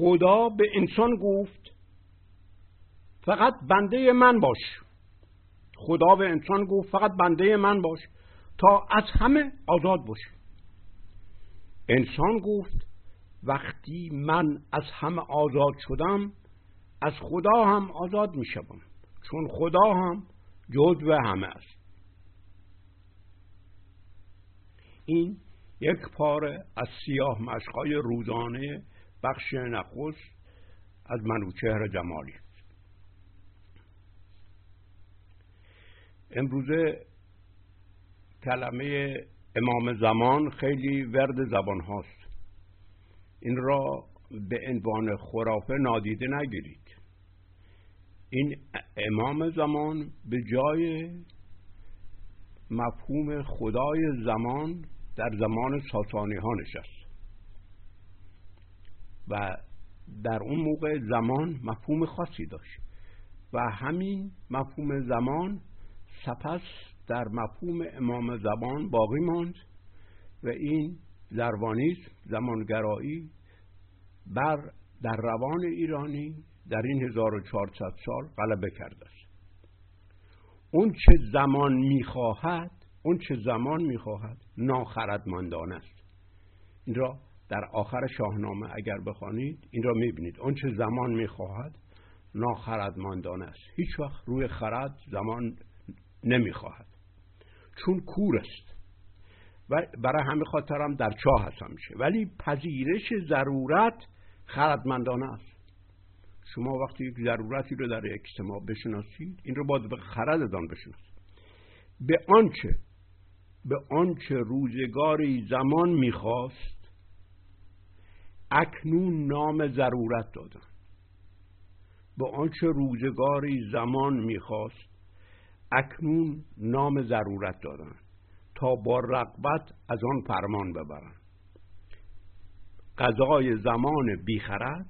خدا به انسان گفت فقط بنده من باش. خدا به انسان گفت فقط بنده من باش تا از همه آزاد باش. انسان گفت وقتی من از همه آزاد شدم از خدا هم آزاد می شدم چون خدا هم جزو همه است. این یک پاره از سیاه مشقای روزانه بخش نخست از منوچهر جمالی. امروزه کلمه امام زمان خیلی ورد زبان هاست. این را به عنوان خرافه نادیده نگیرید. این امام زمان به جای مفهوم خدای زمان در زمان ساسانی ها نشست. و در اون موقع زمان مفهوم خاصی داشت. و همین مفهوم زمان سپس در مفهوم امام زمان باقی ماند و این زروانیسم زمانگرایی بر در روان ایرانی در این 1400 سال غلبه کرده است. اون چه زمان می‌خواهد اون چه زمان می‌خواهد ناخردمندانه است. این را در آخر شاهنامه اگر بخوانید این را می‌بینید. اون چه زمان می‌خواهد ناخردمندانه است. هیچ وقت روی خرد زمان نمی‌خواهد. چون کور است. و برای همه خاطرم در چاه هستم میشه. ولی پذیرش ضرورت خردمندانه است. شما وقتی یک ضرورتی رو در اجتماع بشناسید این رو باید به خردتان بشناسید. به آنچه به آنچه روزگاری زمان می‌خواست اکنون نام ضرورت دادن به آنچه روزگاری زمان می‌خواست اکنون نام ضرورت دادن تا با رقبت از آن فرمان ببرن قضای زمان بیخرد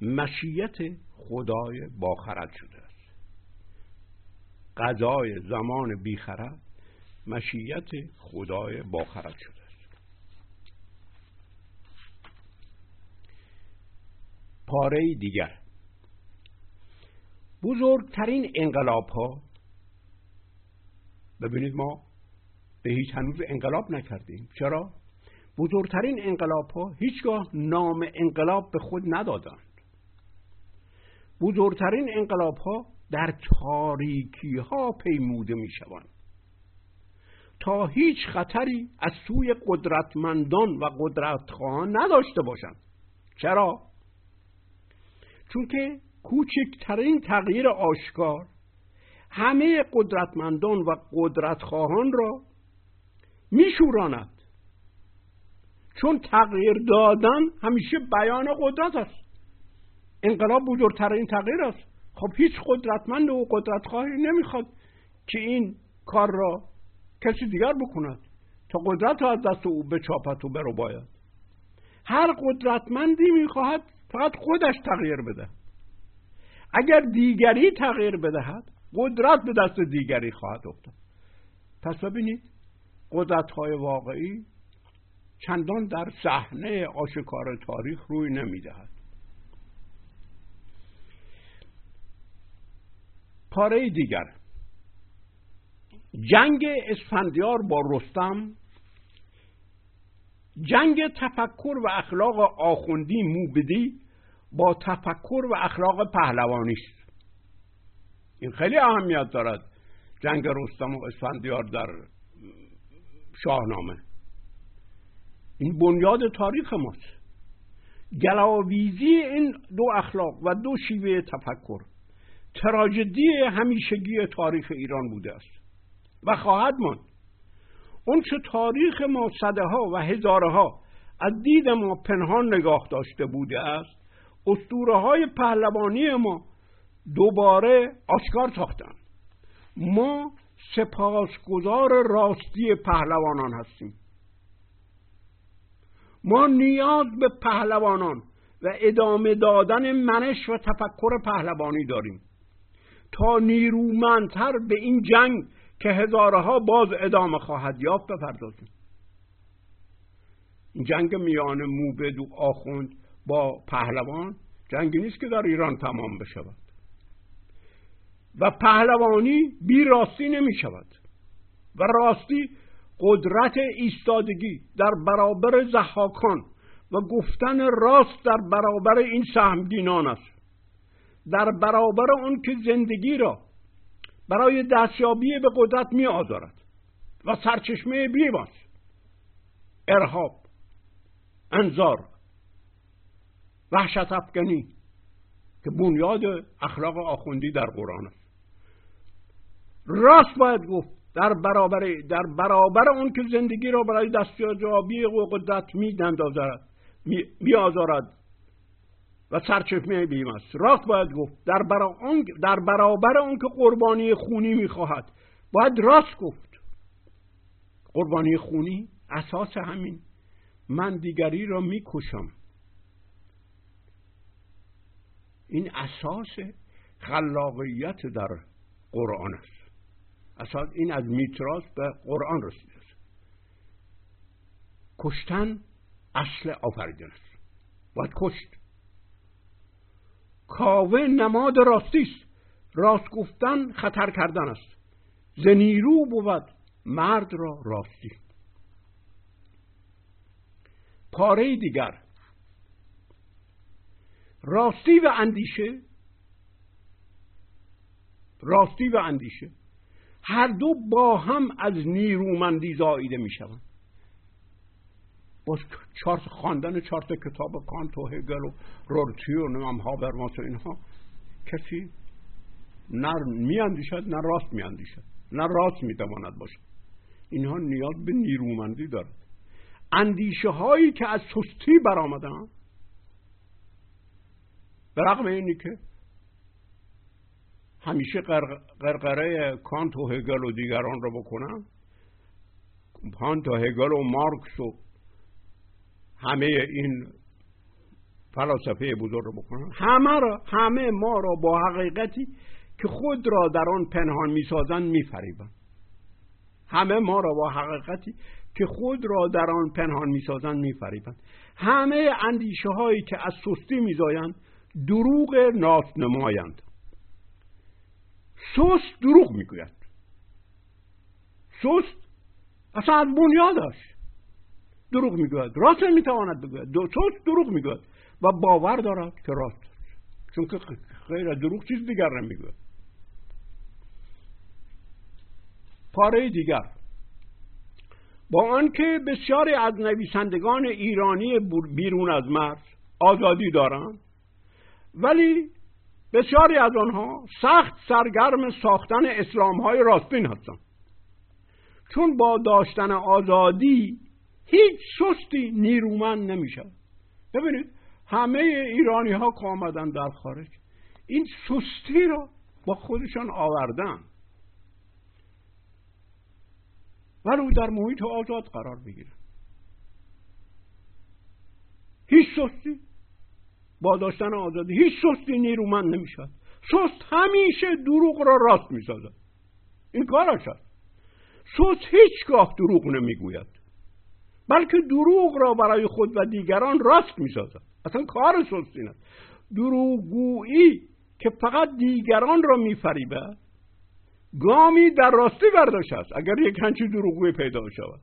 مشیت خدای باخرد شده است. قضای زمان بیخرد مشیت خدای باخرد شده است پاره دیگر. بزرگترین انقلاب ها ببینید ما به هیچ هنوز انقلاب نکردیم. چرا؟ بزرگترین انقلاب ها هیچگاه نام انقلاب به خود ندادند. بزرگترین انقلاب ها در تاریکی ها پیموده می شوند تا هیچ خطری از سوی قدرتمندان و قدرتخواهان نداشته باشند. چرا؟ چون که کوچکترین تغییر آشکار همه قدرتمندان و قدرتخواهان را میشوراند. چون تغییر دادن همیشه بیان قدرت است. انقلاب بزرگترین تغییر است. خب هیچ قدرتمند و قدرتخواهی نمی‌خواد که این کار را کسی دیگر بکند تا قدرت از دست او بچاپد و برو باید هر قدرتمندی می‌خواهد فقط خودش تغییر بده. اگر دیگری تغییر بدهد قدرت به دست دیگری خواهد افتاد. پس ببینید قدرت های واقعی چندان در صحنه آشکار تاریخ روی نمی‌دهد. پاره دیگر. جنگ اسفندیار با رستم جنگ تفکر و اخلاق آخوندی موبدی با تفکر و اخلاق پهلوانی است این خیلی اهمیت دارد. جنگ رستم و اسفندیار در شاهنامه. این بنیاد تاریخ ماست. گلاویزی این دو اخلاق و دو شیوه تفکر. تراژدی همیشگی تاریخ ایران بوده است و خواهد ماند. اون چه تاریخ ما صده ها و هزاره ها از دید ما پنهان نگاه داشته بوده است اسطوره های پهلوانی ما دوباره آشکار ساختن ما سپاسگزار راستی پهلوانان هستیم. ما نیاز به پهلوانان و ادامه دادن منش و تفکر پهلوانی داریم. تا نیرومندتر به این جنگ که هزارها باز ادامه خواهد یافت بپردازیم این جنگ میان موبد و آخوند با پهلوان جنگی نیست که در ایران تمام بشود. و پهلوانی بی راستی نمی شود. و راستی قدرت ایستادگی در برابر زحاکان و گفتن راست در برابر این سهمگینان است. در برابر اون که زندگی را برای دستیابی به قدرت می آزارد و سرچشمه بیماست ارهاب انظار وحشت افغانی که بنیاد اخلاق آخوندی در قرآن است. راست باید گفت در برابر در برابر اون که زندگی را برای دستیابی قدرت می می آزارد و سرچشمه بیم است. راست باید گفت در, در برابر اون که قربانی خونی می‌خواهد باید راست گفت. قربانی خونی اساس همین. من دیگری را می‌کشم. این اساس خلاقیت در قرآن است. اساس این از میتراس به قرآن رسیده است. کشتن اصل آفریدن است. باید کشت. کاوه نماد راستی است. راست گفتن خطر کردن است. ز نیرو بود مرد را راستی. پاره دیگر. راستی و اندیشه. راستی و اندیشه. هر دو با هم از نیرومندی زاییده می شوند با چارت خواندن چارت کتاب کانت و هگل و رورتی و نمام هابرماس و اینها کسی نه میاندیشد نه راست میاندیشد نه راست می‌تواند باشد. اینها نیاز به نیرومندی دارد اندیشه هایی که از سستی برآمدن به رغم اینی که همیشه قرقره کانت و هگل و دیگران رو بکنم کانت و هگل و مارکس و همه این فلاسفه بزرگ رو بکنن. همه را همه ما را با حقیقتی که خود را در آن پنهان می‌سازند میفریبند. همه ما را با حقیقتی که خود را در آن پنهان می‌سازند میفریبند. همه اندیشه هایی که از سستی میزایند دروغ ناسنمایند. سست دروغ می‌گوید. سست اصلا از بنیادش دروغ می‌گوید. راست نمی‌تواند بگوید. دو دروغ می‌گوید. و باور دارد که راست. چون که غیر دروغ چیز دیگر نمی‌گوید پاره دیگر. با آنکه بسیاری از نویسندگان ایرانی بیرون از مرز آزادی دارند ولی بسیاری از آنها سخت سرگرم ساختن اسلام های راستین هستند. چون با داشتن آزادی هیچ سستی نیرومند نمیشه ببینید همه ایرانی ها که آمدن در خارج این سستی را با خودشان آوردن. ولو در محیط آزاد قرار بگیرن. هیچ سستی با داشتن آزادی هیچ سستی نیرومند نمی‌شد سست همیشه دروغ را راست می‌سازد این کارش است سست هیچگاه دروغ نمی‌گوید. بلکه دروغ را برای خود و دیگران راست می‌سازد. اصلا کار سست این است. دروغگویی که فقط دیگران را میفریبه گامی در راستی برداشت است اگر یک هنچی دروغگویی پیدا شود.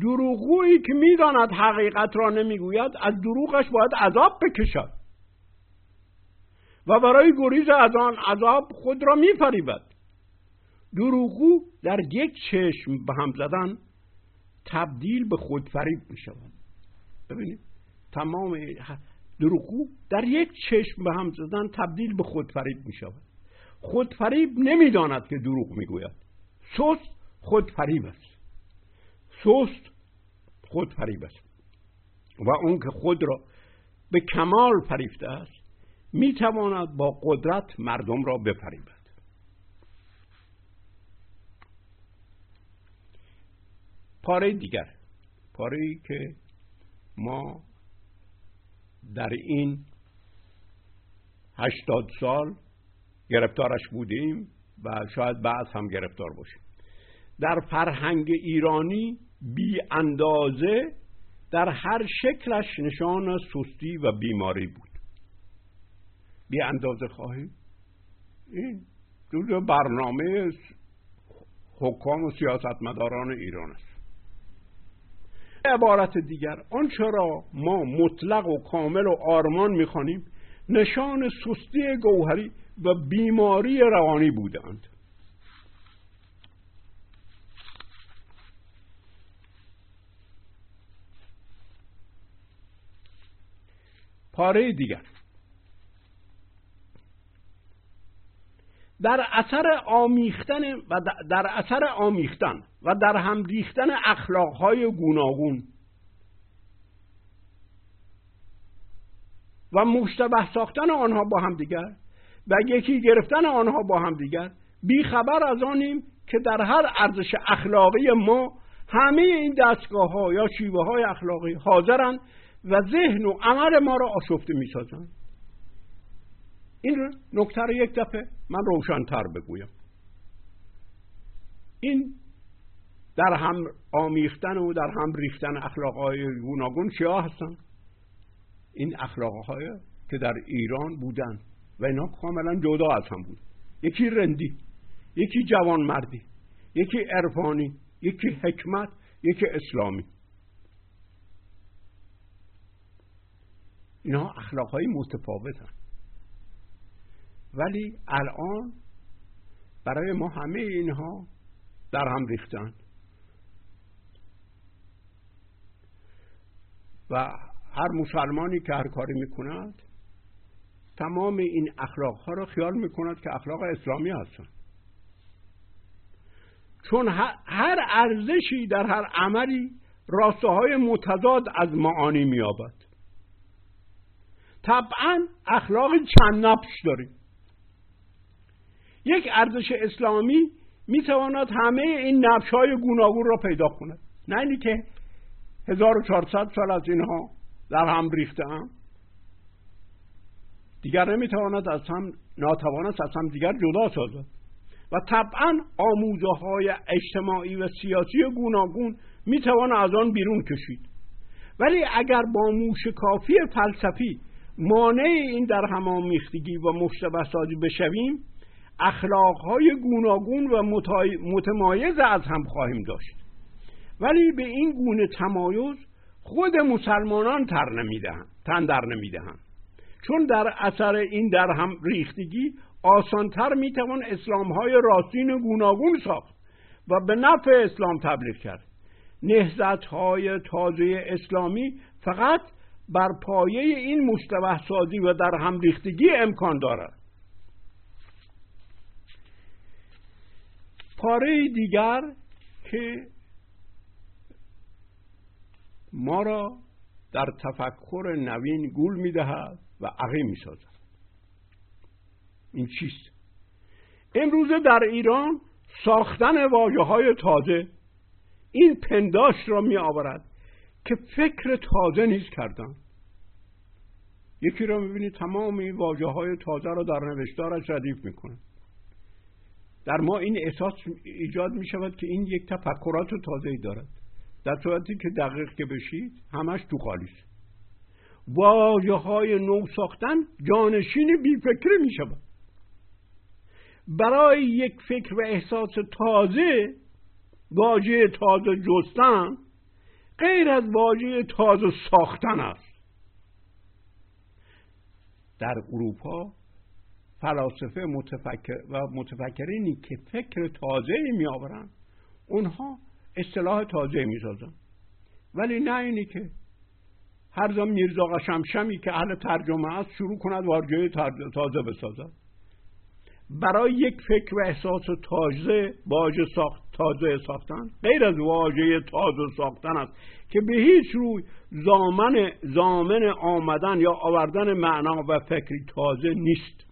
دروغگویی که می‌داند حقیقت را نمی‌گوید از دروغش باید عذاب بکشد. و برای گریز از آن عذاب خود را میفریبد. دروغگو در یک چشم به هم زدن تبدیل به خودفریب می شود ببینید تمام دروغگو در یک چشم به هم زدن تبدیل به خودفریب می شود خودفریب نمی‌داند که دروغ می‌گوید. سست خودفریب است. سست خودفریب است. و اون که خود را به کمال فریفته است می‌تواند با قدرت مردم را بفریبد. پاره دیگر. پاره ای که ما در این هشتاد سال گرفتارش بودیم و شاید بعد هم گرفتار باشیم. در فرهنگ ایرانی بی اندازه در هر شکلش نشان سستی و بیماری بود. بی اندازه خواهی؟ این جز برنامه حکام و سیاستمداران ایران است. عبارت دیگر. آنچه را ما مطلق و کامل و آرمان می‌خوانیم؟ نشان سستی گوهری و بیماری روانی بودند. پاره دیگر. در اثر آمیختن و در اثر آمیختن و در هم ریختن اخلاقهای گوناگون. و مشتبه ساختن آنها با هم دیگر و یکی گرفتن آنها با هم دیگر. بیخبر از آنیم که در هر ارزش اخلاقی ما همه این دستگاه ها یا شیوه های اخلاقی حاضرند و ذهن و عمل ما را آشفته می سازند این نکته رو یک دفعه من روشنتر بگویم. این در هم آمیختن و در هم ریختن اخلاقهای گوناگون چیا هستن؟ این اخلاقهای که در ایران بودن و اینا کاملا جدا از هم بود. یکی رندی یکی جوانمردی یکی عرفانی یکی حکمت یکی اسلامی. اینا اخلاقهای متفاوتن. ولی الان برای ما همه اینها در هم ریختن. و هر مسلمانی که هر کاری می‌کند تمام این اخلاق ها را خیال می‌کند که اخلاق اسلامی هستند چون هر ارزشی در هر عملی راستاهای متضاد از معانی میابد طبعا اخلاق چند نفش داریم. یک ارزش اسلامی می‌تواند همه این نفش های گوناگون را پیدا کند. نه اینی که 1400 سال از اینها در هم ریخته هم. دیگر نمی‌تواند از هم ناتوان است از هم دیگر جدا سازد. و طبعا آموزه های اجتماعی و سیاسی گوناگون می‌توان از آن بیرون کشید. ولی اگر با موش کافی فلسفی مانع این در همامیختگی و مشتبه سازی بشویم اخلاقهای گوناگون و متمایز از هم خواهیم داشت. ولی به این گونه تمایز خود مسلمانان تر نمی‌دهند تن در نمی‌دهند. چون در اثر این در هم ریختگی آسانتر می‌توان اسلام های راستین گوناگون ساخت و به نفع اسلام تبلیغ کرد. نهزت های تازه اسلامی فقط بر پایه این مشتبه سازی و در هم ریختگی امکان دارد. پاره دیگر که ما را در تفکر نوین گول می‌دهد و عقیم می‌سازد این چیست؟ امروزه در ایران ساختن واجه های تازه این پنداش را می آورد که فکر تازه نیز کردن یکی را می‌بینید تمام واجه های تازه را در نوشتارش ردیف می‌کنه. در ما این احساس ایجاد می شود که این یک تفکرات تازه ای دارد. در صورتی که دقیق که بشید همش تو خالیست واجه های نو ساختن جانشین بی فکری می شود. برای یک فکر و احساس تازه واژه تازه جستن غیر از واژه تازه ساختن است. در اروپا فلاسفه متفکر و متفکرینی که فکر تازه می آورن اونها اصطلاح تازه می سازن ولی نه اینی که هر زمان میرزا قشمشمی که اهل ترجمه است شروع کند واژه تازه بسازد. برای یک فکر و احساس تازه واژه ساخت تازه ساختن غیر از واژه تازه ساختن است که به هیچ روی زامن زامن آمدن یا آوردن معنا و فکری تازه نیست.